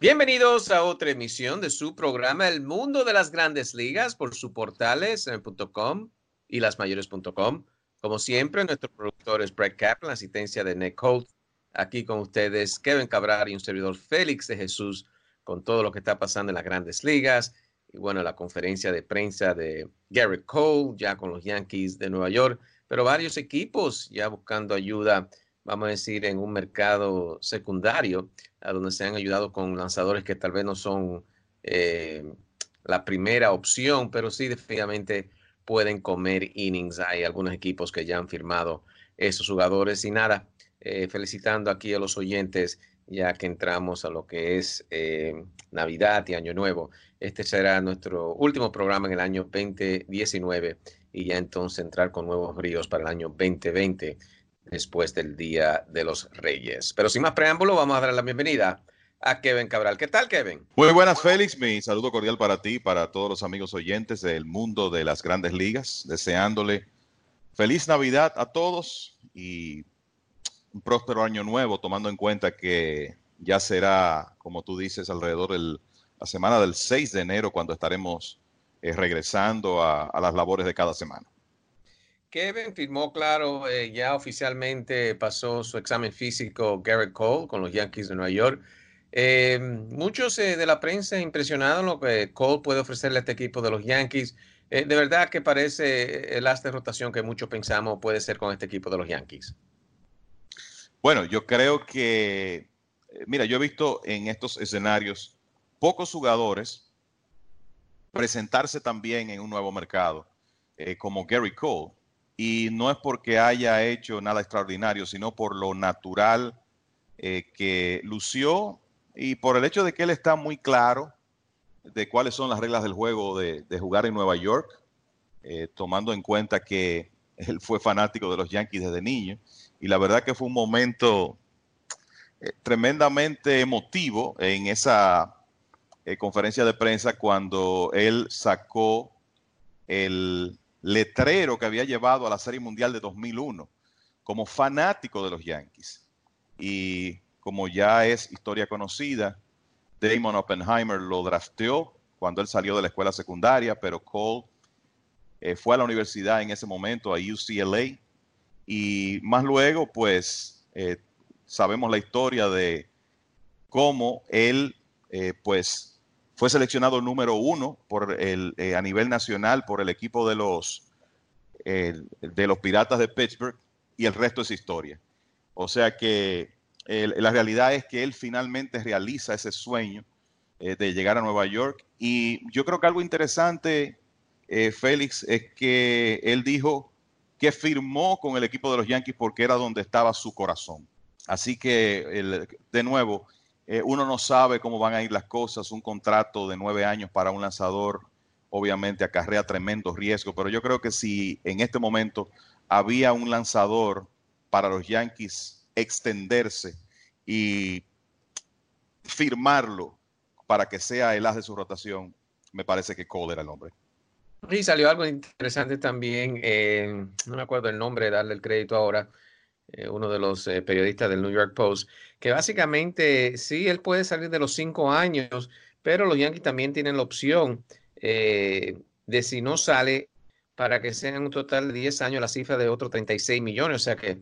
Bienvenidos a otra emisión de su programa El Mundo de las Grandes Ligas por su portales en.com y lasmayores.com. Como siempre, nuestro productor es Brett Kaplan, asistencia de Nick Holt. Aquí con ustedes Kevin Cabral y un servidor Félix de Jesús con todo lo que está pasando en las Grandes Ligas. Y bueno, la conferencia de prensa de Garrett Cole, ya con los Yankees de Nueva York, pero varios equipos ya buscando ayuda vamos a decir, en un mercado secundario, a donde se han ayudado con lanzadores que tal vez no son eh, la primera opción, pero sí definitivamente pueden comer innings. Hay algunos equipos que ya han firmado esos jugadores y nada, eh, felicitando aquí a los oyentes ya que entramos a lo que es eh, Navidad y Año Nuevo. Este será nuestro último programa en el año 2019 y ya entonces entrar con nuevos bríos para el año 2020 después del Día de los Reyes. Pero sin más preámbulo, vamos a dar la bienvenida a Kevin Cabral. ¿Qué tal, Kevin? Muy buenas, Félix. Mi saludo cordial para ti, para todos los amigos oyentes del mundo de las grandes ligas, deseándole feliz Navidad a todos y un próspero año nuevo, tomando en cuenta que ya será, como tú dices, alrededor de la semana del 6 de enero cuando estaremos eh, regresando a las labores de cada semana. Kevin firmó, claro, eh, ya oficialmente pasó su examen físico Garrett Cole con los Yankees de Nueva York. Eh, muchos eh, de la prensa impresionados en lo que Cole puede ofrecerle a este equipo de los Yankees. de verdad que parece el as de rotación que muchos pensamos puede ser con este equipo de los Yankees. Bueno, yo creo que, mira, yo he visto en estos escenarios pocos jugadores presentarse también en un nuevo mercado como Gary Cole y no es porque haya hecho nada extraordinario, sino por lo natural eh, que lució y por el hecho de que él está muy claro de cuáles son las reglas del juego de, jugar en Nueva York, eh, tomando en cuenta que él fue fanático de los Yankees desde niño. Y la verdad que fue un momento eh, tremendamente emotivo en esa conferencia de prensa cuando él sacó el letrero que había llevado a la Serie Mundial de 2001 como fanático de los Yankees. Y como ya es historia conocida, Damon Oppenheimer lo drafteó cuando él salió de la escuela secundaria, pero Cole eh, fue a la universidad en ese momento, a UCLA, y más luego, pues, eh, sabemos la historia de cómo él, eh, pues, fue seleccionado número uno por el, eh, a nivel nacional por el equipo de los, de los Piratas de Pittsburgh y el resto es historia. O sea que la realidad es que él finalmente realiza ese sueño eh, de llegar a Nueva York. Y yo creo que algo interesante, eh, Félix, es que él dijo que firmó con el equipo de los Yankees porque era donde estaba su corazón. Así que, de nuevo, eh, uno no sabe cómo van a ir las cosas. Un contrato de nueve años para un lanzador obviamente acarrea tremendo riesgo, pero yo creo que si en este momento había un lanzador para los Yankees extenderse y firmarlo para que sea el as de su rotación, me parece que Cole era el hombre. Y salió algo interesante también, eh, no me acuerdo el nombre, darle el crédito ahora, eh, uno de los eh, periodistas del New York Post, que básicamente sí, él puede salir de los cinco años, pero los Yankees también tienen la opción eh, de si no sale para que sean un total de 10 años la cifra de otros 36 millones, o sea que,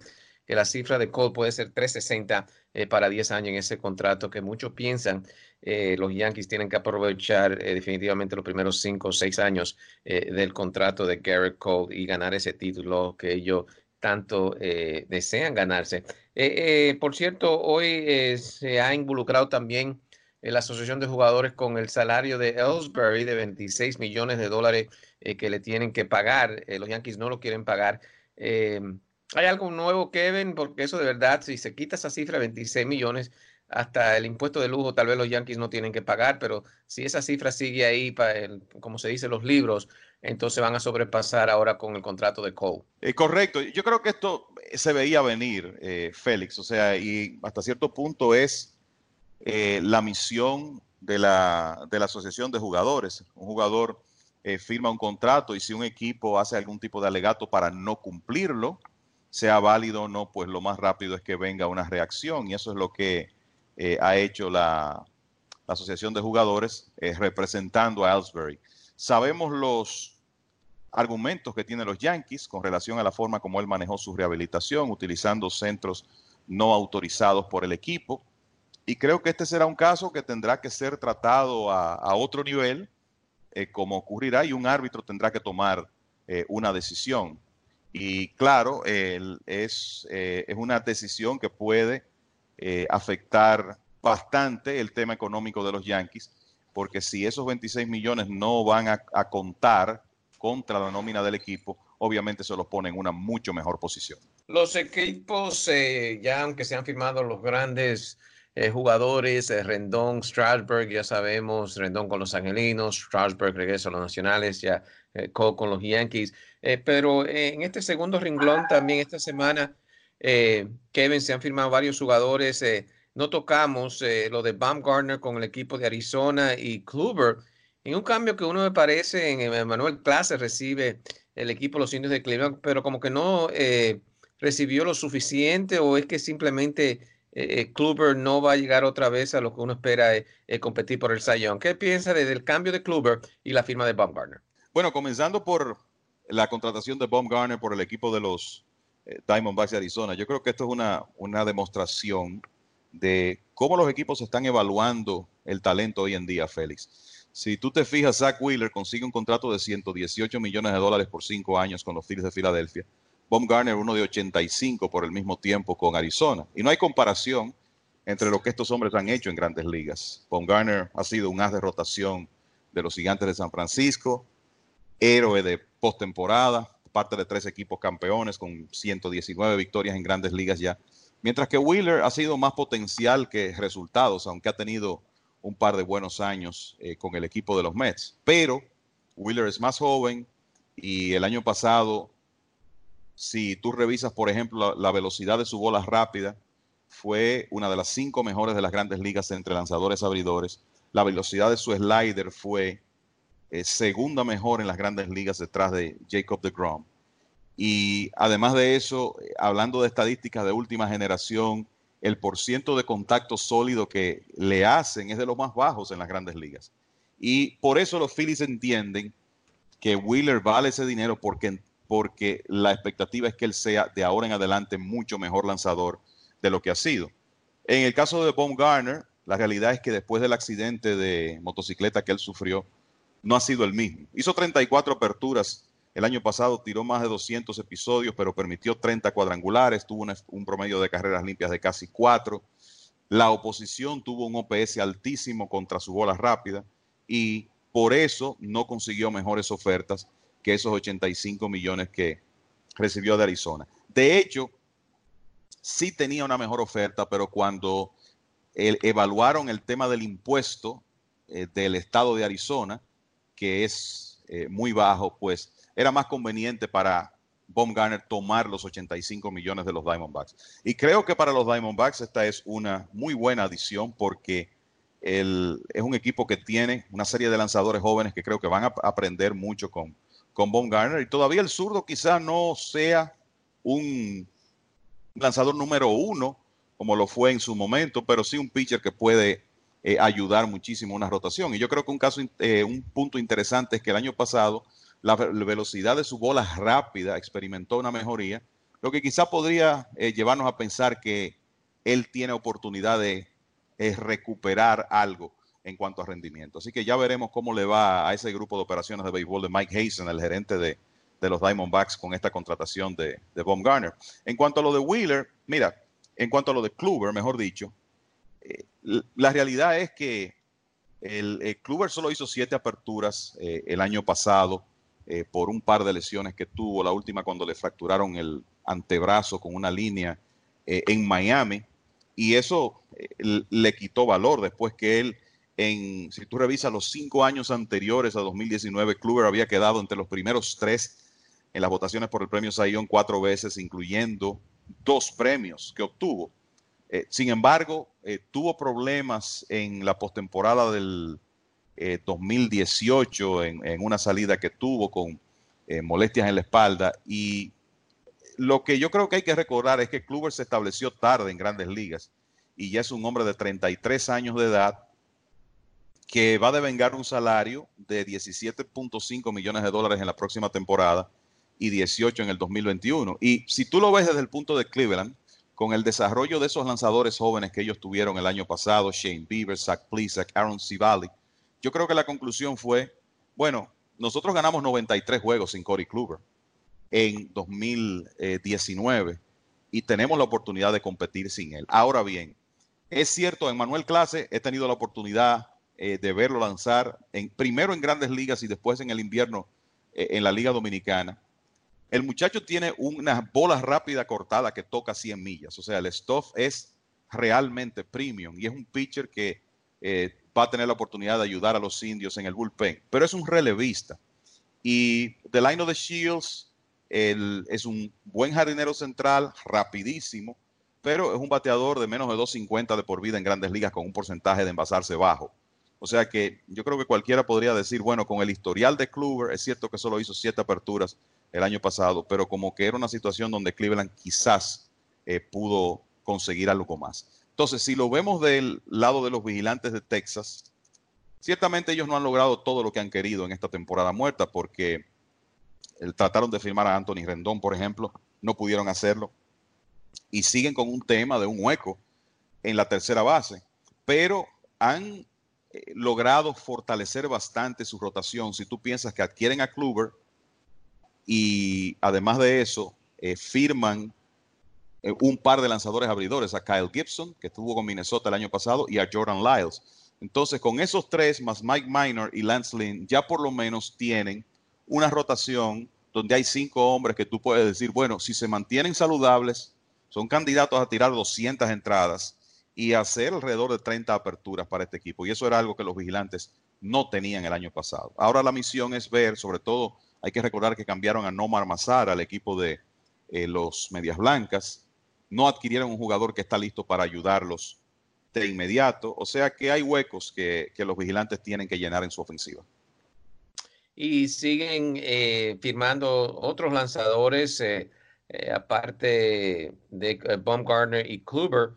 que, la cifra de Cole puede ser 360 para 10 años en ese contrato que muchos piensan los Yankees tienen que aprovechar definitivamente los primeros 5 o 6 años del contrato de Garrett Cole y ganar ese título que ellos tanto eh, desean ganarse. Eh, eh, por cierto, hoy se ha involucrado también la Asociación de Jugadores con el salario de Ellsbury de 26 millones de dólares que le tienen que pagar. los Yankees no lo quieren pagar. ¿Hay algo nuevo, Kevin? Porque eso de verdad, si se quita esa cifra, 26 millones, hasta el impuesto de lujo tal vez los Yankees no tienen que pagar, pero si esa cifra sigue ahí, para como se dice en los libros, entonces van a sobrepasar ahora con el contrato de Cole. Eh, correcto, yo creo que esto se veía venir, eh, Félix, o sea, y hasta cierto punto es eh, la misión de la, de la Asociación de Jugadores. Un jugador firma un contrato y si un equipo hace algún tipo de alegato para no cumplirlo, sea válido o no, pues lo más rápido es que venga una reacción y eso es lo que ha hecho la, la Asociación de Jugadores, eh, representando a Ellsbury. Sabemos los argumentos que tienen los Yankees con relación a la forma como él manejó su rehabilitación, utilizando centros no autorizados por el equipo. Y creo que este será un caso que tendrá que ser tratado a, otro nivel, eh, como ocurrirá, y un árbitro tendrá que tomar eh, una decisión. Y claro, es, es una decisión que puede afectar bastante el tema económico de los Yankees, porque si esos 26 millones no van a, contar contra la nómina del equipo, obviamente se los pone en una mucho mejor posición. Los equipos, eh, ya aunque se han firmado los grandes eh, jugadores, eh, Rendón, Strasburg, ya sabemos, Rendón con los Angelinos, Strasburg regresa a los Nacionales, ya Cole con los Yankees, pero en este segundo renglón también esta semana, Kevin, se han firmado varios jugadores no tocamos eh, lo de Baumgartner con el equipo de Arizona y Kluber. En un cambio que uno me parece en Manuel Clase recibe el equipo los indios de Cleveland, pero como que no eh, recibió lo suficiente o es que simplemente eh, Kluber no va a llegar otra vez a lo que uno espera competir por el Sayón. ¿Qué piensa desde el cambio de Kluber y la firma de Baumgartner? Bueno, comenzando por la contratación de Baumgartner por el equipo de los Diamondbacks de Arizona. Yo creo que esto es una, una demostración de cómo los equipos están evaluando el talento hoy en día, Félix. Si tú te fijas, Zach Wheeler consigue un contrato de 118 millones de dólares por cinco años con los Phillies de Filadelfia. Bob Garner uno de 85 por el mismo tiempo con Arizona. Y no hay comparación entre lo que estos hombres han hecho en grandes ligas. Bob Garner ha sido un as de rotación de los gigantes de San Francisco, héroe de postemporada, parte de tres equipos campeones con 119 victorias en grandes ligas ya. Mientras que Wheeler ha sido más potencial que resultados, aunque ha tenido un par de buenos años eh, con el equipo de los Mets. Pero Wheeler es más joven y el año pasado, si tú revisas, por ejemplo, la, velocidad de su bola rápida, fue una de las cinco mejores de las grandes ligas entre lanzadores abridores. La velocidad de su slider fue eh, segunda mejor en las grandes ligas detrás de Jacob de Grom. Y además de eso, hablando de estadísticas de última generación, el porciento de contacto sólido que le hacen es de los más bajos en las grandes ligas. Y por eso los Phillies entienden que Wheeler vale ese dinero porque, porque la expectativa es que él sea de ahora en adelante mucho mejor lanzador de lo que ha sido. En el caso de Garner, la realidad es que después del accidente de motocicleta que él sufrió, no ha sido el mismo. Hizo 34 aperturas el año pasado tiró más de 200 episodios, pero permitió 30 cuadrangulares, tuvo un, promedio de carreras limpias de casi 4. La oposición tuvo un OPS altísimo contra su bola rápida y por eso no consiguió mejores ofertas que esos 85 millones que recibió de Arizona. De hecho, sí tenía una mejor oferta, pero cuando evaluaron el tema del impuesto eh, del estado de Arizona, que es eh, muy bajo, pues era más conveniente para Baumgartner tomar los 85 millones de los Diamondbacks. Y creo que para los Diamondbacks esta es una muy buena adición porque el, es un equipo que tiene una serie de lanzadores jóvenes que creo que van a aprender mucho con, con Baumgartner. Y todavía el zurdo quizá no sea un lanzador número uno como lo fue en su momento, pero sí un pitcher que puede eh, ayudar muchísimo a una rotación. Y yo creo que un caso, eh, un punto interesante es que el año pasado la velocidad de su bola rápida experimentó una mejoría, lo que quizá podría eh, llevarnos a pensar que él tiene oportunidad de recuperar algo en cuanto a rendimiento. Así que ya veremos cómo le va a ese grupo de operaciones de béisbol de Mike Hazen, el gerente de, los Diamondbacks, con esta contratación de, de Garner. En cuanto a lo de Wheeler, mira, en cuanto a lo de Kluber, mejor dicho, eh, la realidad es que el, Kluber solo hizo siete aperturas eh, el año pasado eh, por un par de lesiones que tuvo, la última cuando le fracturaron el antebrazo con una línea eh, en Miami, y eso eh, le quitó valor después que él, en, si tú revisas los cinco años anteriores a 2019, Kluber había quedado entre los primeros tres en las votaciones por el premio Sayón cuatro veces, incluyendo dos premios que obtuvo. sin embargo, tuvo problemas en la postemporada del 2018 eh, en, una salida que tuvo con eh, molestias en la espalda. Y lo que yo creo que hay que recordar es que Kluber se estableció tarde en grandes ligas y ya es un hombre de 33 años de edad que va a devengar un salario de 17.5 millones de dólares en la próxima temporada y 18 en el 2021. Y si tú lo ves desde el punto de Cleveland, con el desarrollo de esos lanzadores jóvenes que ellos tuvieron el año pasado, Shane Bieber, Zach Plesac, Aaron Civali, yo creo que la conclusión fue, bueno, nosotros ganamos 93 juegos sin Corey Kluber en 2019 y tenemos la oportunidad de competir sin él. Ahora bien, es cierto, en Manuel Clase he tenido la oportunidad eh, de verlo lanzar en, primero en grandes ligas y después en el invierno eh, en la Liga Dominicana. El muchacho tiene una bola rápida cortada que toca 100 millas. O sea, el stuff es realmente premium y es un pitcher que eh, va a tener la oportunidad de ayudar a los indios en el bullpen. Pero es un relevista. Y of the Shields es un buen jardinero central, rapidísimo, pero es un bateador de menos de 2.50 de por vida en grandes ligas con un porcentaje de envasarse bajo. O sea que yo creo que cualquiera podría decir, bueno, con el historial de Kluber, es cierto que solo hizo siete aperturas el año pasado, pero como que era una situación donde Cleveland quizás eh, pudo conseguir algo más. Entonces, si lo vemos del lado de los vigilantes de Texas, ciertamente ellos no han logrado todo lo que han querido en esta temporada muerta, porque trataron de firmar a Anthony Rendón, por ejemplo, no pudieron hacerlo, y siguen con un tema de un hueco en la tercera base, pero han eh, logrado fortalecer bastante su rotación. Si tú piensas que adquieren a Kluber, y además de eso, eh, firman un par de lanzadores abridores, a Kyle Gibson, que estuvo con Minnesota el año pasado, y a Jordan Lyles. Entonces, con esos tres, más Mike Minor y Lance Lynn, ya por lo menos tienen una rotación donde hay cinco hombres que tú puedes decir, bueno, si se mantienen saludables, son candidatos a tirar 200 entradas y hacer alrededor de 30 aperturas para este equipo. Y eso era algo que los vigilantes no tenían el año pasado. Ahora la misión es ver, sobre todo hay que recordar que cambiaron a Nomar Mazar al equipo de eh, los Medias Blancas. No adquirieron un jugador que está listo para ayudarlos de inmediato. O sea que hay huecos que, los vigilantes tienen que llenar en su ofensiva. Y siguen eh, firmando otros lanzadores, eh, aparte de Baumgartner y Kluber.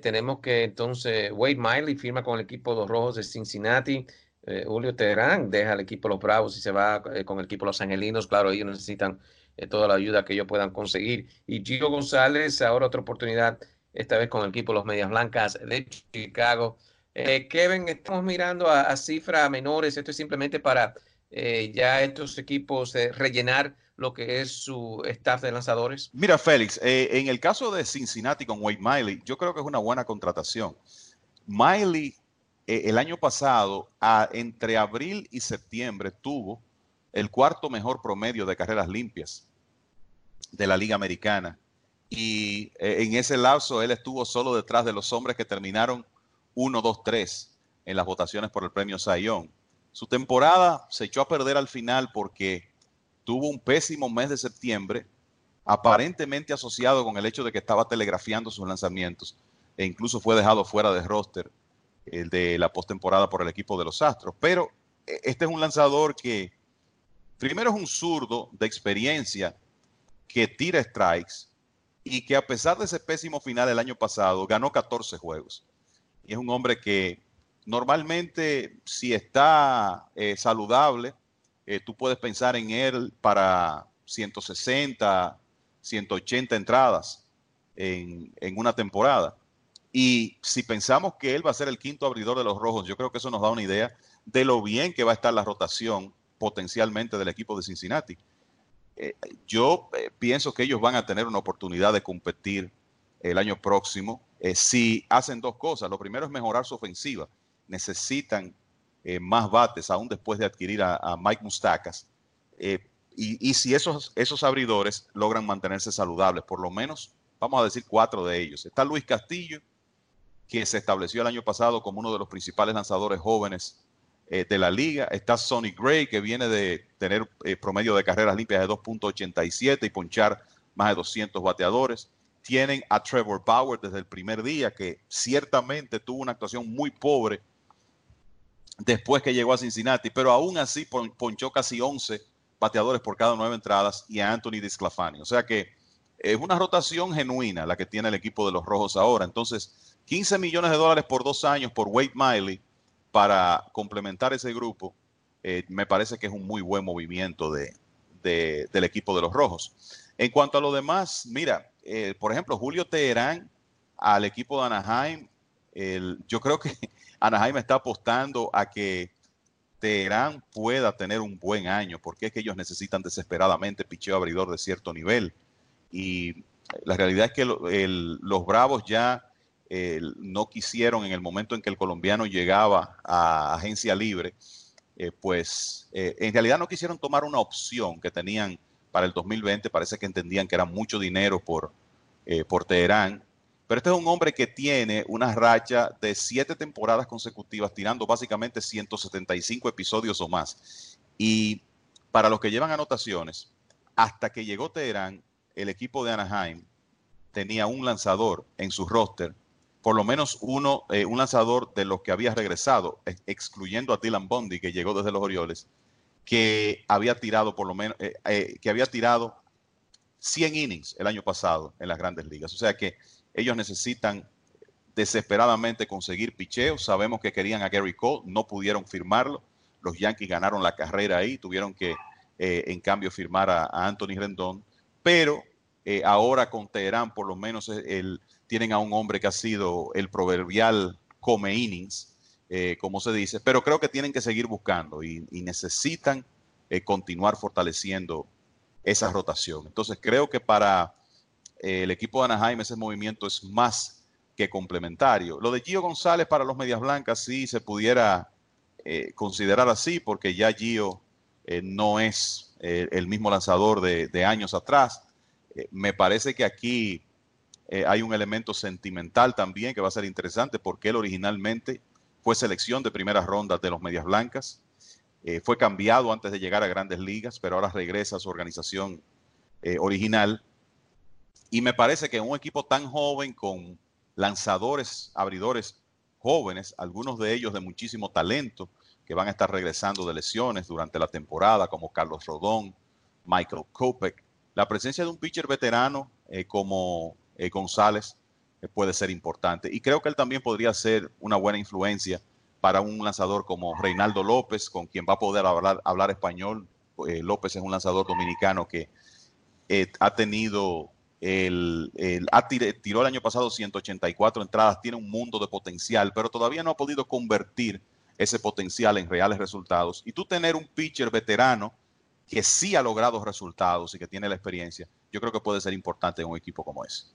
tenemos que entonces Wade Miley firma con el equipo de los Rojos de Cincinnati. Eh, Julio Terán deja el equipo Los Bravos y se va eh, con el equipo Los Angelinos. Claro, ellos necesitan eh, toda la ayuda que ellos puedan conseguir. Y Gio González, ahora otra oportunidad, esta vez con el equipo Los Medias Blancas de Chicago. Kevin, estamos mirando a, cifras menores. Esto es simplemente para ya estos equipos rellenar lo que es su staff de lanzadores. Mira, Félix, en el caso de Cincinnati con Wade Miley, yo creo que es una buena contratación. Miley eh, el año pasado, entre abril y septiembre, tuvo el cuarto mejor promedio de carreras limpias de la Liga Americana. Y eh, en ese lapso él estuvo solo detrás de los hombres que terminaron 1, 2, 3 en las votaciones por el premio Sayón. Su temporada se echó a perder al final porque tuvo un pésimo mes de septiembre, aparentemente asociado con el hecho de que estaba telegrafiando sus lanzamientos e incluso fue dejado fuera de roster el de la postemporada por el equipo de los Astros. Pero eh, este es un lanzador que primero es un zurdo de experiencia que tira strikes y que a pesar de ese pésimo final el año pasado ganó 14 juegos. Y es un hombre que normalmente si está eh, saludable, eh, tú puedes pensar en él para 160, 180 entradas en, en una temporada. Y si pensamos que él va a ser el quinto abridor de los rojos, yo creo que eso nos da una idea de lo bien que va a estar la rotación potencialmente del equipo de Cincinnati. Eh, yo eh, pienso que ellos van a tener una oportunidad de competir el año próximo eh, si hacen dos cosas. Lo primero es mejorar su ofensiva. Necesitan más bates aún después de adquirir a, Mike Mustacas. Y, y, si esos, esos abridores logran mantenerse saludables, por lo menos, vamos a decir cuatro de ellos. Está Luis Castillo, que se estableció el año pasado como uno de los principales lanzadores jóvenes eh, de la liga. Está Sonny Gray, que viene de tener eh, promedio de carreras limpias de 2.87 y ponchar más de 200 bateadores. Tienen a Trevor Bauer desde el primer día, que ciertamente tuvo una actuación muy pobre después que llegó a Cincinnati, pero aún así ponchó casi 11 bateadores por cada nueve entradas y a Anthony Disclafani. O sea que es una rotación genuina la que tiene el equipo de los Rojos ahora. Entonces, 15 millones de dólares por dos años por Wade Miley para complementar ese grupo, eh, me parece que es un muy buen movimiento de, del equipo de los Rojos. En cuanto a lo demás, mira, eh, por ejemplo, Julio Teherán al equipo de Anaheim, yo creo que Anaheim está apostando a que Teherán pueda tener un buen año, porque es que ellos necesitan desesperadamente picheo abridor de cierto nivel. Y la realidad es que los Bravos ya no quisieron en el momento en que el colombiano llegaba a agencia libre, eh, pues eh, en realidad no quisieron tomar una opción que tenían para el 2020. Parece que entendían que era mucho dinero por, eh, por Teherán. Pero este es un hombre que tiene una racha de siete temporadas consecutivas, tirando básicamente 175 episodios o más. Y para los que llevan anotaciones, hasta que llegó Teherán, el equipo de Anaheim tenía un lanzador en su roster por lo menos uno, eh, un lanzador de los que había regresado, excluyendo a Dylan Bundy, que llegó desde los Orioles, que había tirado por lo menos, eh, eh, que había tirado 100 innings el año pasado en las grandes ligas. O sea que ellos necesitan desesperadamente conseguir picheo. Sabemos que querían a Gary Cole, no pudieron firmarlo. Los Yankees ganaron la carrera ahí, tuvieron que en cambio firmar a, Anthony Rendón. Pero ahora con Teherán, por lo menos el, tienen a un hombre que ha sido el proverbial come innings, eh, como se dice, pero creo que tienen que seguir buscando y, necesitan eh, continuar fortaleciendo esa rotación. Entonces creo que para eh, el equipo de Anaheim ese movimiento es más que complementario. Lo de Gio González para los Medias Blancas sí se pudiera considerar así, porque ya Gio no es el mismo lanzador de años atrás. me parece que aquí eh, hay un elemento sentimental también que va a ser interesante porque él originalmente fue selección de primeras rondas de los Medias Blancas. Eh, fue cambiado antes de llegar a grandes ligas, pero ahora regresa a su organización eh, original. Y me parece que un equipo tan joven con lanzadores, abridores jóvenes, algunos de ellos de muchísimo talento, que van a estar regresando de lesiones durante la temporada, como Carlos Rodón, Michael Kopech. La presencia de un pitcher veterano como eh, González eh, puede ser importante. Y creo que él también podría ser una buena influencia para un lanzador como Reinaldo López, con quien va a poder hablar, español. Eh, López es un lanzador dominicano que ha tenido el, tiró el año pasado 184 entradas, tiene un mundo de potencial, pero todavía no ha podido convertir ese potencial en reales resultados. Y tú tener un pitcher veterano que sí ha logrado resultados y que tiene la experiencia, yo creo que puede ser importante en un equipo como ese.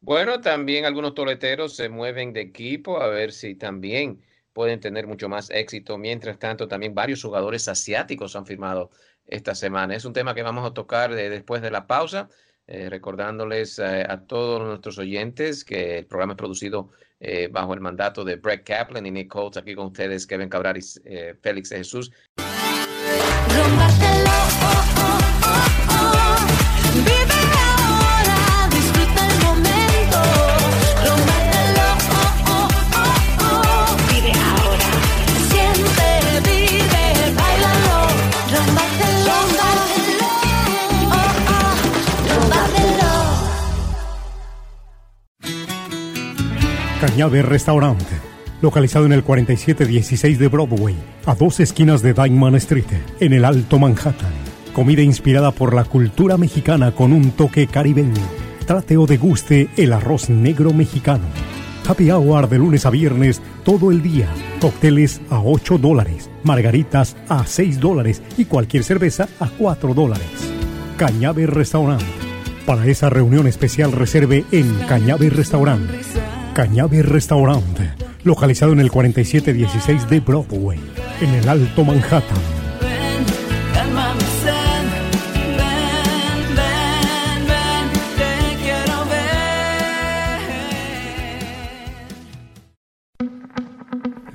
Bueno, también algunos toleteros se mueven de equipo a ver si también pueden tener mucho más éxito. Mientras tanto, también varios jugadores asiáticos han firmado esta semana. Es un tema que vamos a tocar después de la pausa, eh, recordándoles eh, a todos nuestros oyentes que el programa es producido eh, bajo el mandato de Brett Kaplan y Nick Colts. Aquí con ustedes, Kevin Cabral y Félix Jesús. Cañabe Restaurante, localizado en el 4716 de Broadway, a dos esquinas de Diamond Street, en el Alto Manhattan. Comida inspirada por la cultura mexicana con un toque caribeño. Trate o deguste el arroz negro mexicano. Happy hour de lunes a viernes todo el día. Cócteles a 8 dólares, margaritas a 6 dólares y cualquier cerveza a 4 dólares. Cañabe Restaurante. Para esa reunión especial reserve en Cañabe Restaurante Cañabe Restaurante, localizado en el 4716 de Broadway, en el Alto Manhattan.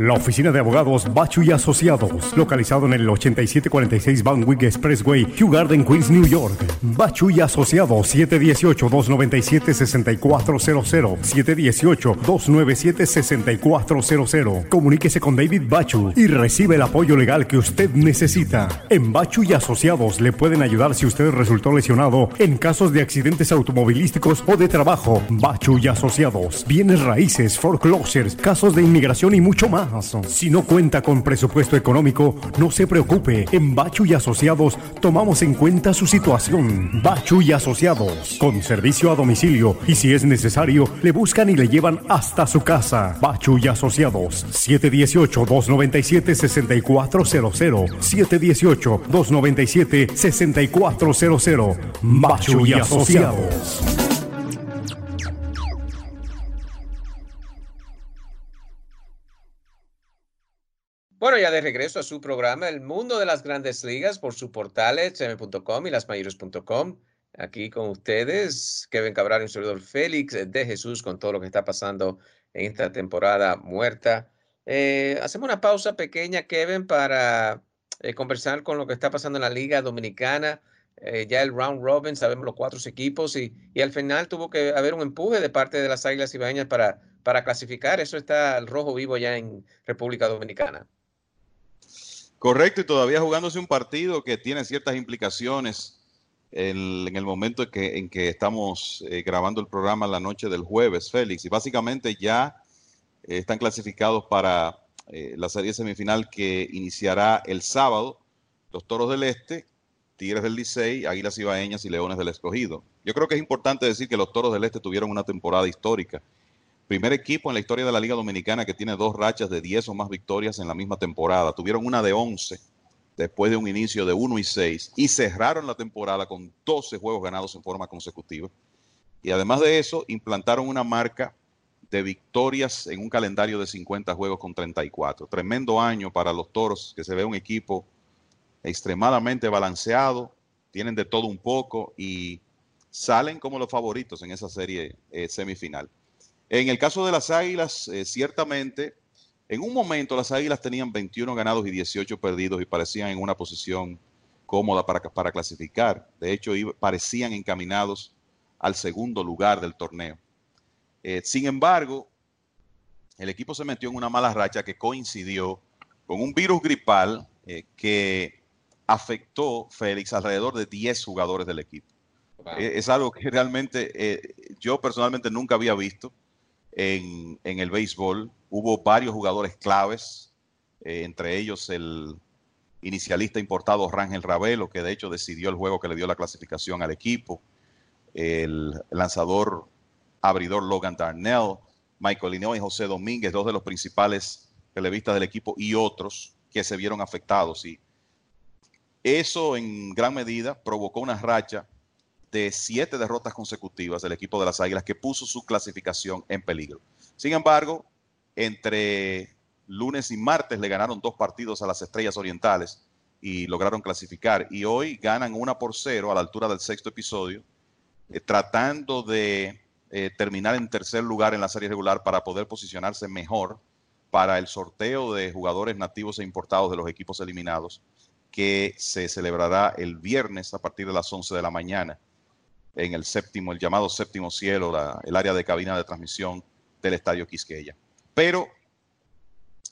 La oficina de abogados Bachu y Asociados, localizado en el 8746 Van Wyck Expressway, Kew Garden, Queens, New York. Bachu y Asociados 718-297-6400. 718-297-6400. Comuníquese con David Bachu y recibe el apoyo legal que usted necesita. En Bachu y Asociados le pueden ayudar si usted resultó lesionado en casos de accidentes automovilísticos o de trabajo. Bachu y Asociados, bienes raíces, foreclosures, casos de inmigración y mucho más. Si no cuenta con presupuesto económico, no se preocupe. En Bachu y Asociados tomamos en cuenta su situación. Bachu y Asociados, con servicio a domicilio y si es necesario, le buscan y le llevan hasta su casa. Bachu y Asociados, 718-297-6400. 718-297-6400. Bachu y Asociados. Bueno, ya de regreso a su programa El Mundo de las Grandes Ligas por su portal cm.com y lasmayores.com. Aquí con ustedes, Kevin Cabral un servidor Félix de Jesús con todo lo que está pasando en esta temporada muerta. Eh, hacemos una pausa pequeña, Kevin, para eh, conversar con lo que está pasando en la Liga Dominicana. Eh, ya el round robin, sabemos los cuatro equipos y, al final tuvo que haber un empuje de parte de las Águilas Ibaeñas para, para clasificar. Eso está al rojo vivo ya en República Dominicana. Correcto, y todavía jugándose un partido que tiene ciertas implicaciones en, el momento en que, en que estamos eh, grabando el programa la noche del jueves, Félix. Y básicamente ya eh, están clasificados para eh, la serie semifinal que iniciará el sábado. Los Toros del Este, Tigres del Licey, Águilas Ibaeñas y Leones del Escogido. Yo creo que es importante decir que los Toros del Este tuvieron una temporada histórica Primer equipo en la historia de la Liga Dominicana que tiene dos rachas de 10 o más victorias en la misma temporada. Tuvieron una de 11 después de un inicio de 1 y 6 y cerraron la temporada con 12 juegos ganados en forma consecutiva. Y además de eso, implantaron una marca de victorias en un calendario de 50 juegos con 34. Tremendo año para los Toros, que se ve un equipo extremadamente balanceado, tienen de todo un poco y salen como los favoritos en esa serie eh, semifinal. En el caso de las Águilas, eh, ciertamente, en un momento las Águilas tenían 21 ganados y 18 perdidos y parecían en una posición cómoda para, para clasificar. De hecho, parecían encaminados al segundo lugar del torneo. Eh, sin embargo, el equipo se metió en una mala racha que coincidió con un virus gripal eh, que afectó, Félix, alrededor de 10 jugadores del equipo. Es algo que realmente yo personalmente nunca había visto en, el béisbol. Hubo varios jugadores claves, eh, entre ellos el inicialista importado Rangel Ravelo, que de hecho decidió el juego que le dio la clasificación al equipo. El lanzador abridor Logan Darnell, Michael Lineo y José Domínguez, dos de los principales televistas del equipo y otros que se vieron afectados. Y eso en gran medida provocó una racha de siete derrotas consecutivas del equipo de las Águilas que puso su clasificación en peligro. Sin embargo, entre lunes y martes le ganaron dos partidos a las Estrellas Orientales y lograron clasificar. Y hoy ganan una por cero a la altura del sexto episodio, eh, tratando de eh, terminar en tercer lugar en la serie regular para poder posicionarse mejor para el sorteo de jugadores nativos e importados de los equipos eliminados que se celebrará el viernes a partir de las 11 de la mañana en el séptimo, el llamado séptimo cielo, el área de cabina de transmisión del Estadio Quisqueya. Pero,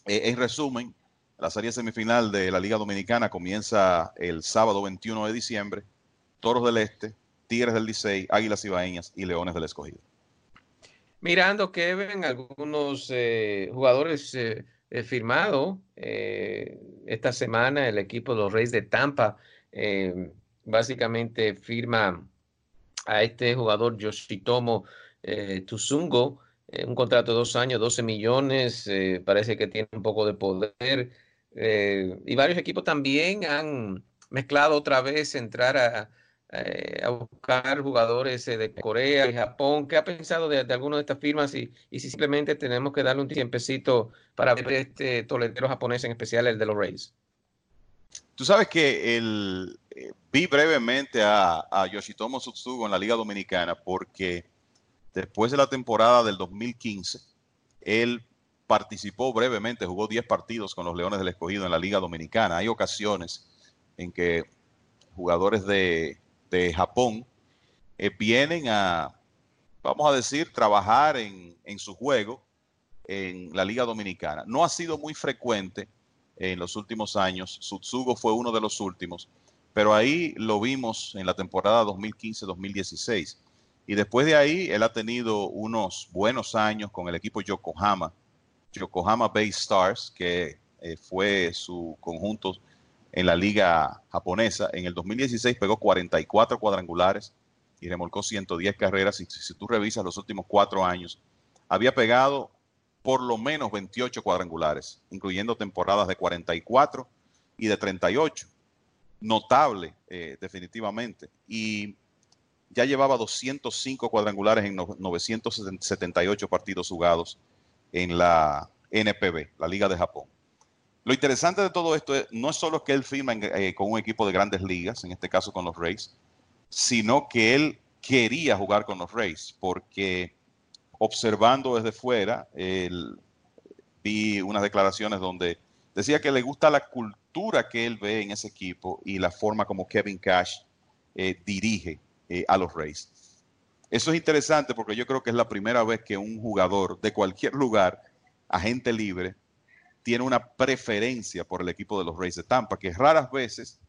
eh, en resumen, la serie semifinal de la Liga Dominicana comienza el sábado 21 de diciembre. Toros del Este, Tigres del Licey, Águilas Ibaeñas y Leones del Escogido. Mirando, Kevin, algunos eh, jugadores eh, firmados esta semana, el equipo de los Reyes de Tampa básicamente firma a este jugador Yoshitomo eh, Tuzungo, eh, un contrato de dos años, 12 millones, eh, parece que tiene un poco de poder. y varios equipos también han mezclado otra vez entrar a, buscar jugadores de Corea y Japón. ¿Qué ha pensado de, de alguna de estas firmas y, y, si simplemente tenemos que darle un tiempecito para ver este toletero japonés, en especial el de los Rays? Tú sabes que el, eh, vi brevemente a, Yoshitomo Sutsugo en la Liga Dominicana porque después de la temporada del 2015, él participó brevemente, jugó 10 partidos con los Leones del Escogido en la Liga Dominicana. Hay ocasiones en que jugadores de, Japón eh, vienen a, vamos a decir, trabajar en, en su juego en la Liga Dominicana. No ha sido muy frecuente en los últimos años. Sutsugo fue uno de los últimos, pero ahí lo vimos en la temporada 2015-2016. Y después de ahí, él ha tenido unos buenos años con el equipo Yokohama Yokohama Bay Stars, que eh, fue su conjunto en la liga japonesa. En el 2016 pegó 44 cuadrangulares y remolcó 110 carreras. Y si, tú revisas los últimos cuatro años, había pegado por lo menos 28 cuadrangulares, incluyendo temporadas de 44 y de 38. Notable, eh, definitivamente. Y ya llevaba 205 cuadrangulares en 978 partidos jugados en la NPB, la Liga de Japón. Lo interesante de todo esto es, no es solo que él firma eh, con un equipo de grandes ligas, en este caso con los Rays, sino que él quería jugar con los Rays, porque observando desde fuera, vi unas declaraciones donde decía que le gusta la cultura que él ve en ese equipo y la forma como Kevin Cash eh, dirige eh, a los Rays. Eso es interesante porque yo creo que es la primera vez que un jugador de cualquier lugar, agente libre, tiene una preferencia por el equipo de los Rays de Tampa, que raras veces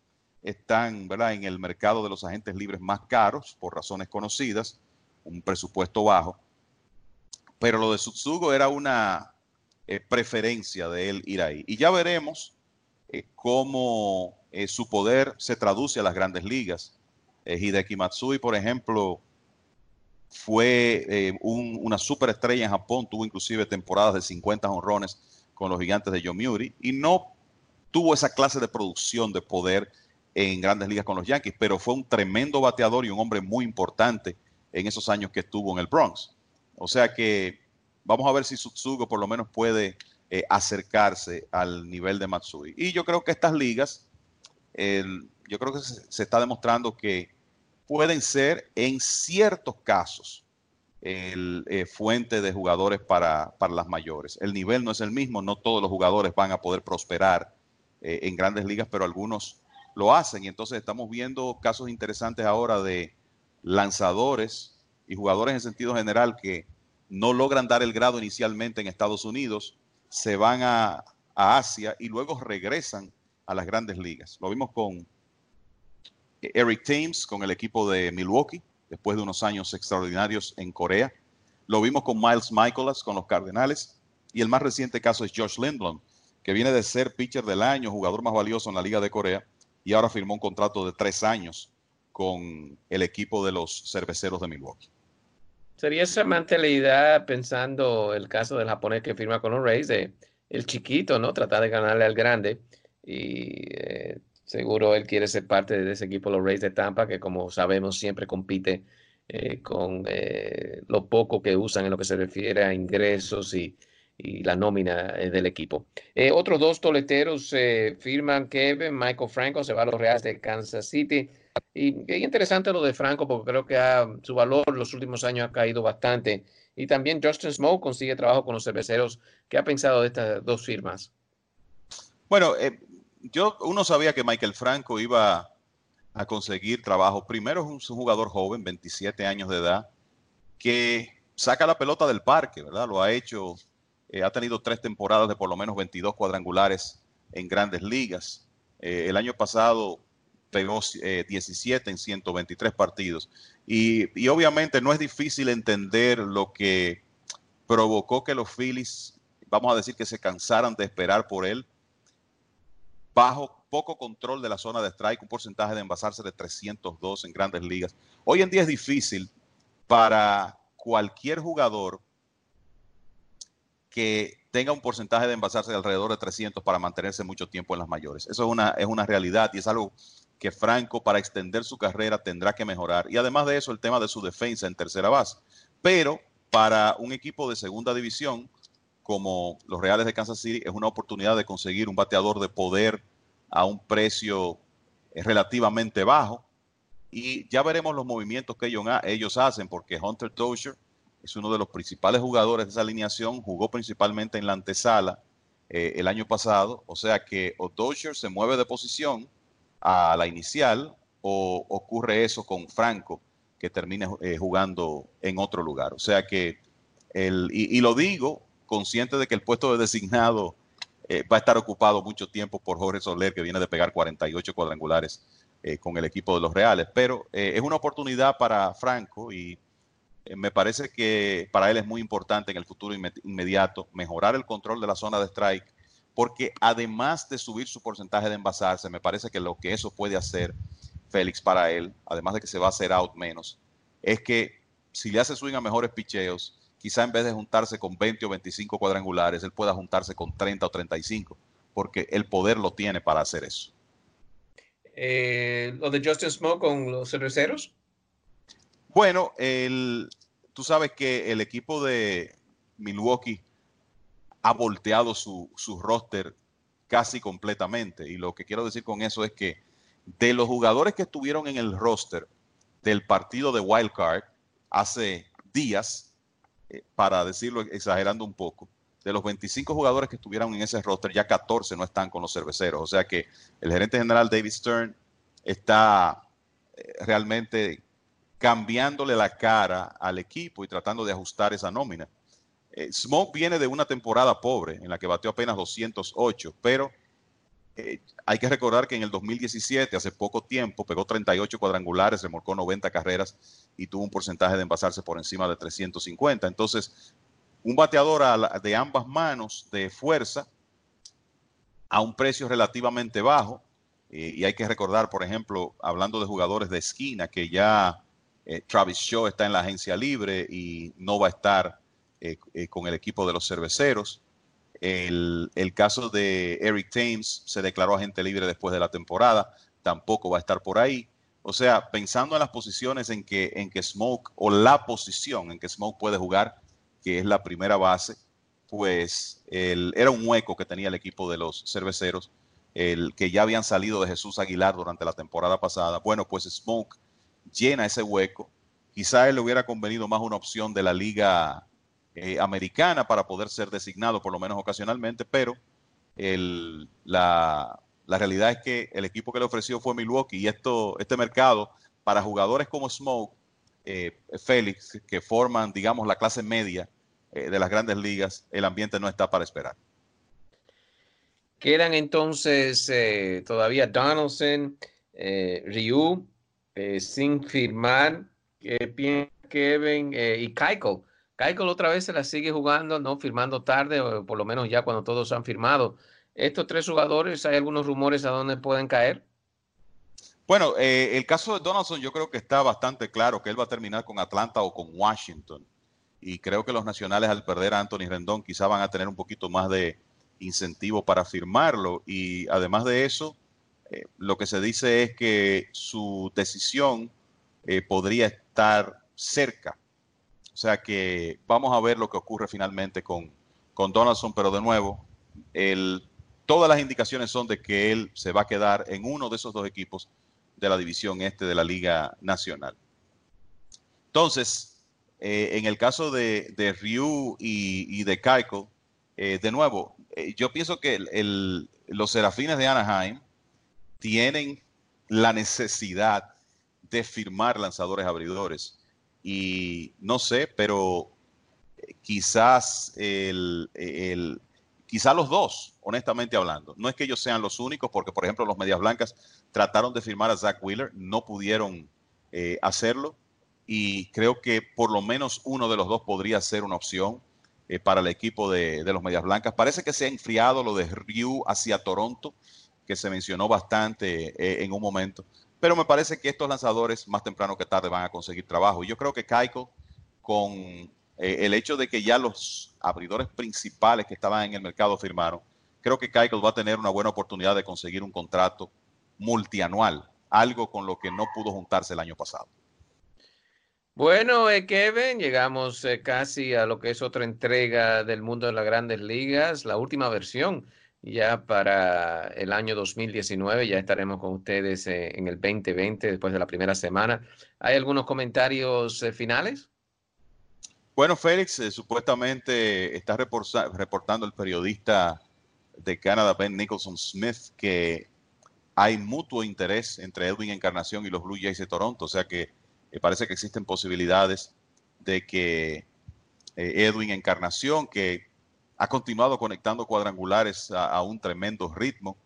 están en el mercado de los agentes libres más caros por razones conocidas, un presupuesto bajo. Pero lo de Sutsugo era una eh, preferencia de él ir ahí. Y ya veremos eh, cómo eh, su poder se traduce a las grandes ligas. Hideki Matsui, por ejemplo, fue una superestrella en Japón, tuvo inclusive temporadas de 50 honrones con los gigantes de Yomiuri y no tuvo esa clase de producción de poder en grandes ligas con los Yankees, pero fue un tremendo bateador y un hombre muy importante en esos años que estuvo en el Bronx. O sea que vamos a ver si Sutsugo por lo menos puede eh, acercarse al nivel de Matsui. Y yo creo que estas ligas, yo creo que se, está demostrando que pueden ser en ciertos casos el, eh, fuente de jugadores para, las mayores. El nivel no es el mismo, no todos los jugadores van a poder prosperar eh, en grandes ligas, pero algunos lo hacen. Y entonces estamos viendo casos interesantes ahora de lanzadores y jugadores en sentido general que no logran dar el grado inicialmente en Estados Unidos, se van a, Asia y luego regresan a las grandes ligas. Lo vimos con Eric Thames, con el equipo de Milwaukee, después de unos años extraordinarios en Corea. Lo vimos con Miles Michaelas con los Cardenales. Y el más reciente caso es Josh Lindblom, que viene de ser pitcher del año, jugador más valioso en la Liga de Corea, y ahora firmó un contrato de tres años con el equipo de los cerveceros de Milwaukee. Sería esa mentalidad pensando el caso del japonés que firma con los Rays, de el chiquito, ¿no? Tratar de ganarle al grande. Y eh, Seguro él quiere ser parte de ese equipo, los Rays de Tampa, que como sabemos siempre compite eh, con eh, lo poco que usan en lo que se refiere a ingresos y, la nómina eh, del equipo. otros dos toleteros firman Kevin, Michael Franco se va a los Reales de Kansas City. Y es interesante lo de Franco porque creo que su valor los últimos años ha caído bastante. Y también Justin Smoke consigue trabajo con los cerveceros. ¿Qué ha pensado de estas dos firmas? Bueno, yo, uno sabía que Michael Franco iba a conseguir trabajo. Primero es un jugador joven, 27 años de edad, que saca la pelota del parque, ¿verdad? Lo ha hecho, eh, ha tenido tres temporadas de por lo menos 22 cuadrangulares en grandes ligas. Eh, el año pasado pegó 17 eh, en 123 partidos. Y, y, obviamente no es difícil entender lo que provocó que los Phillies, vamos a decir que se cansaran de esperar por él bajo poco control de la zona de strike, un porcentaje de envasarse de 302 en grandes ligas. Hoy en día es difícil para cualquier jugador que tenga un porcentaje de envasarse de alrededor de 300 para mantenerse mucho tiempo en las mayores. Eso es una, es una realidad y es algo que Franco para extender su carrera tendrá que mejorar. Y además de eso, el tema de su defensa en tercera base. Pero para un equipo de segunda división, como los Reales de Kansas City, es una oportunidad de conseguir un bateador de poder a un precio eh, relativamente bajo. Y ya veremos los movimientos que ellos, hacen, porque Hunter Dozier es uno de los principales jugadores de esa alineación, jugó principalmente en la antesala eh, el año pasado, o sea que o Dozier se mueve de posición a la inicial o ocurre eso con Franco, que termine eh, jugando en otro lugar. O sea que, el, y lo digo consciente de que el puesto de designado eh, va a estar ocupado mucho tiempo por Jorge Soler, que viene de pegar 48 cuadrangulares con el equipo de los Reales. Pero es una oportunidad para Franco y me parece que para él es muy importante en el futuro inmediato mejorar el control de la zona de strike, porque además de subir su porcentaje de envasarse, me parece que lo que eso puede hacer Félix para él, además de que se va a hacer out menos, es que si le hace swing a mejores picheos, quizá en vez de juntarse con 20 o 25 cuadrangulares, él pueda juntarse con 30 o 35, porque el poder lo tiene para hacer eso. Eh, ¿Lo de Justin Smoke con los cerveceros? Bueno, el, tú sabes que el equipo de Milwaukee ha volteado su, su roster casi completamente. Y lo que quiero decir con eso es que de los jugadores que estuvieron en el roster del partido de Wild Card hace días, eh, para decirlo exagerando un poco, de los 25 jugadores que estuvieron en ese roster, ya 14 no están con los cerveceros. O sea que el gerente general David Stern está eh, realmente cambiándole la cara al equipo y tratando de ajustar esa nómina. Eh, Smoke viene de una temporada pobre en la que batió apenas 208, pero eh, hay que recordar que en el 2017, hace poco tiempo, pegó 38 cuadrangulares, remolcó 90 carreras y tuvo un porcentaje de envasarse por encima de 350. Entonces, un bateador de ambas manos de fuerza a un precio relativamente bajo. Eh, y hay que recordar, por ejemplo, hablando de jugadores de esquina, que ya eh, Travis Shaw está en la agencia libre y no va a estar eh, eh, con el equipo de los cerveceros. El, caso de Eric Thames se declaró agente libre después de la temporada, tampoco va a estar por ahí. O sea, pensando en las posiciones en que, en que Smoke, o la posición en que Smoke puede jugar, que es la primera base, pues era un hueco que tenía el equipo de los cerveceros, el que ya habían salido de Jesús Aguilar durante la temporada pasada. Bueno, pues Smoke llena ese hueco. Quizá le hubiera convenido más una opción de la liga eh, americana para poder ser designado, por lo menos ocasionalmente, pero la, realidad es que el equipo que le ofreció fue Milwaukee y esto, este mercado para jugadores como Smoke, eh, Félix, que forman, digamos, la clase media eh, de las grandes ligas, el ambiente no está para esperar. Quedan entonces todavía Donaldson, Ryu, eh, sin firmar eh, Kevin eh, y Keiko. Keiko otra vez se la sigue jugando, no firmando tarde, o por lo menos ya cuando todos han firmado. Estos tres jugadores, ¿hay algunos rumores a dónde pueden caer? Bueno, eh, el caso de Donaldson yo creo que está bastante claro que él va a terminar con Atlanta o con Washington. Y creo que los nacionales al perder a Anthony Rendón quizá van a tener un poquito más de incentivo para firmarlo. Y además de eso, eh, lo que se dice es que su decisión eh, podría estar cerca. O sea que vamos a ver lo que ocurre finalmente con, con Donaldson, pero de nuevo, todas las indicaciones son de que él se va a quedar en uno de esos dos equipos de la división este de la Liga Nacional. Entonces, eh, en el caso de, de Ryu y, de Keiko, de nuevo, yo pienso que los Serafines de Anaheim tienen la necesidad de firmar lanzadores abridores. Y no sé, pero quizás el, quizás los dos, honestamente hablando. No es que ellos sean los únicos, porque por ejemplo los Medias Blancas trataron de firmar a Zach Wheeler, no pudieron eh, hacerlo. Y creo que por lo menos uno de los dos podría ser una opción eh, para el equipo de, de, los Medias Blancas. Parece que se ha enfriado lo de Ryu hacia Toronto que se mencionó bastante eh, en un momento. Pero me parece que estos lanzadores más temprano que tarde van a conseguir trabajo. Y yo creo que Keiko, con eh, el hecho de que ya los abridores principales que estaban en el mercado firmaron, creo que Keiko va a tener una buena oportunidad de conseguir un contrato multianual, algo con lo que no pudo juntarse el año pasado. Bueno, eh, Kevin, llegamos casi a lo que es otra entrega del mundo de las grandes ligas, la última versión ya para el año 2019. Ya estaremos con ustedes eh, en el 2020, después de la primera semana. ¿Hay algunos comentarios eh, finales? Bueno, Félix, eh, supuestamente está reportando el periodista de Canadá, Ben Nicholson Smith, que hay mutuo interés entre Edwin Encarnación y los Blue Jays de Toronto. O sea que parece que existen posibilidades de que Edwin Encarnación, que ha continuado conectando cuadrangulares a, un tremendo ritmo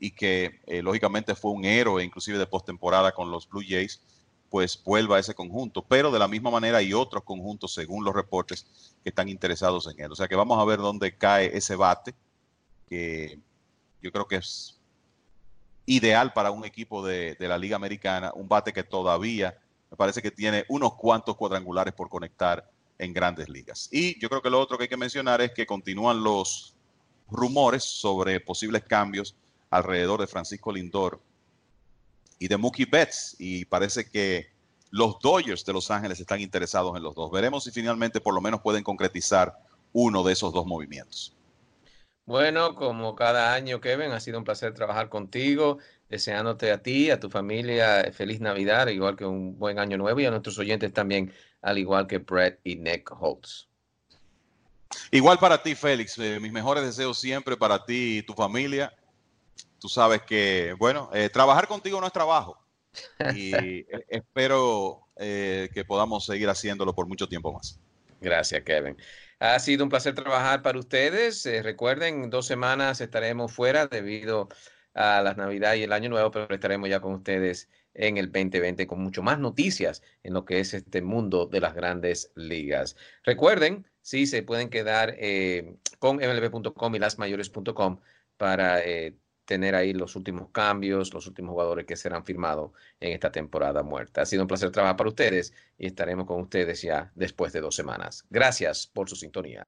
y que eh, lógicamente fue un héroe inclusive de postemporada con los Blue Jays, pues vuelva a ese conjunto. Pero de la misma manera hay otros conjuntos, según los reportes, que están interesados en él. O sea que vamos a ver dónde cae ese bate, que yo creo que es ideal para un equipo de, la Liga Americana, un bate que todavía me parece que tiene unos cuantos cuadrangulares por conectar en grandes ligas. Y yo creo que lo otro que hay que mencionar es que continúan los rumores sobre posibles cambios alrededor de Francisco Lindor y de Mookie Betts. Y parece que los Dodgers de Los Ángeles están interesados en los dos. Veremos si finalmente por lo menos pueden concretizar uno de esos dos movimientos. Bueno, como cada año, Kevin, ha sido un placer trabajar contigo, deseándote a ti, a tu familia, feliz Navidad, igual que un buen año nuevo y a nuestros oyentes también, al igual que Brett y Nick Holtz. Igual para ti, Félix, eh, mis mejores deseos siempre para ti y tu familia. Tú sabes que, bueno, eh, trabajar contigo no es trabajo y e, espero eh, que podamos seguir haciéndolo por mucho tiempo más. Gracias, Kevin. Ha sido un placer trabajar para ustedes. Recuerden, dos semanas estaremos fuera debido a las Navidades y el Año Nuevo, pero estaremos ya con ustedes en el 2020 con mucho más noticias en lo que es este mundo de las grandes ligas. Recuerden, sí, se pueden quedar eh, con mlb.com y lasmayores.com para eh, tener ahí los últimos cambios, los últimos jugadores que serán firmados en esta temporada muerta. Ha sido un placer trabajar para ustedes y estaremos con ustedes ya después de dos semanas. Gracias por su sintonía.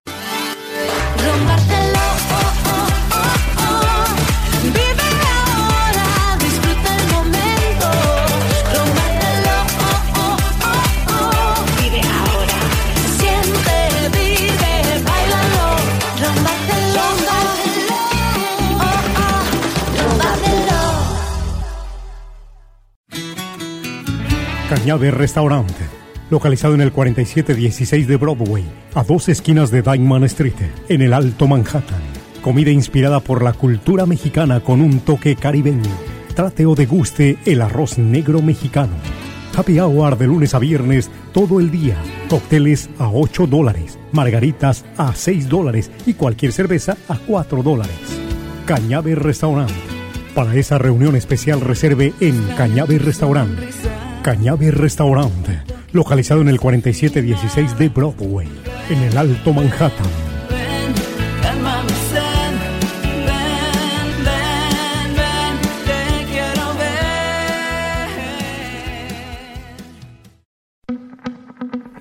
Cañabe Restaurante, localizado en el 4716 de Broadway, a dos esquinas de Diamond Street, en el Alto Manhattan. Comida inspirada por la cultura mexicana con un toque caribeño. Trate o deguste el arroz negro mexicano. Happy hour de lunes a viernes todo el día. Cócteles a 8 dólares, margaritas a 6 dólares y cualquier cerveza a 4 dólares. Cañabe Restaurante. Para esa reunión especial reserve en Cañabe Restaurante Cañabe Restaurante, localizado en el 4716 de Broadway, en el Alto Manhattan.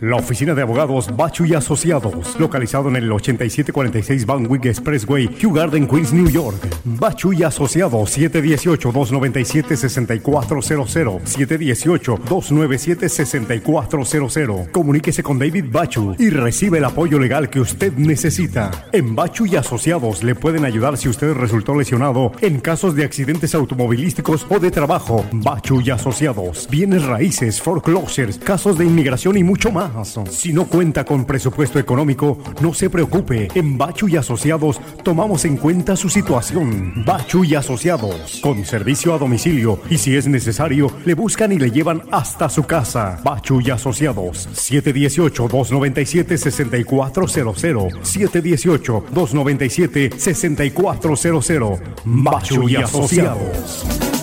La oficina de abogados Bachu y Asociados, localizado en el 8746 Van Wyck Expressway, Kew Garden, Queens, New York. Bachu y Asociados, 718-297-6400. 718-297-6400. Comuníquese con David Bachu y recibe el apoyo legal que usted necesita. En Bachu y Asociados le pueden ayudar si usted resultó lesionado en casos de accidentes automovilísticos o de trabajo. Bachu y Asociados, bienes raíces, foreclosures, casos de inmigración y mucho más. Si no cuenta con presupuesto económico, no se preocupe. En Bachu y Asociados tomamos en cuenta su situación. Bachu y Asociados, con servicio a domicilio y si es necesario, le buscan y le llevan hasta su casa. Bachu y Asociados, 718-297-6400. 718-297-6400. Bachu y Asociados.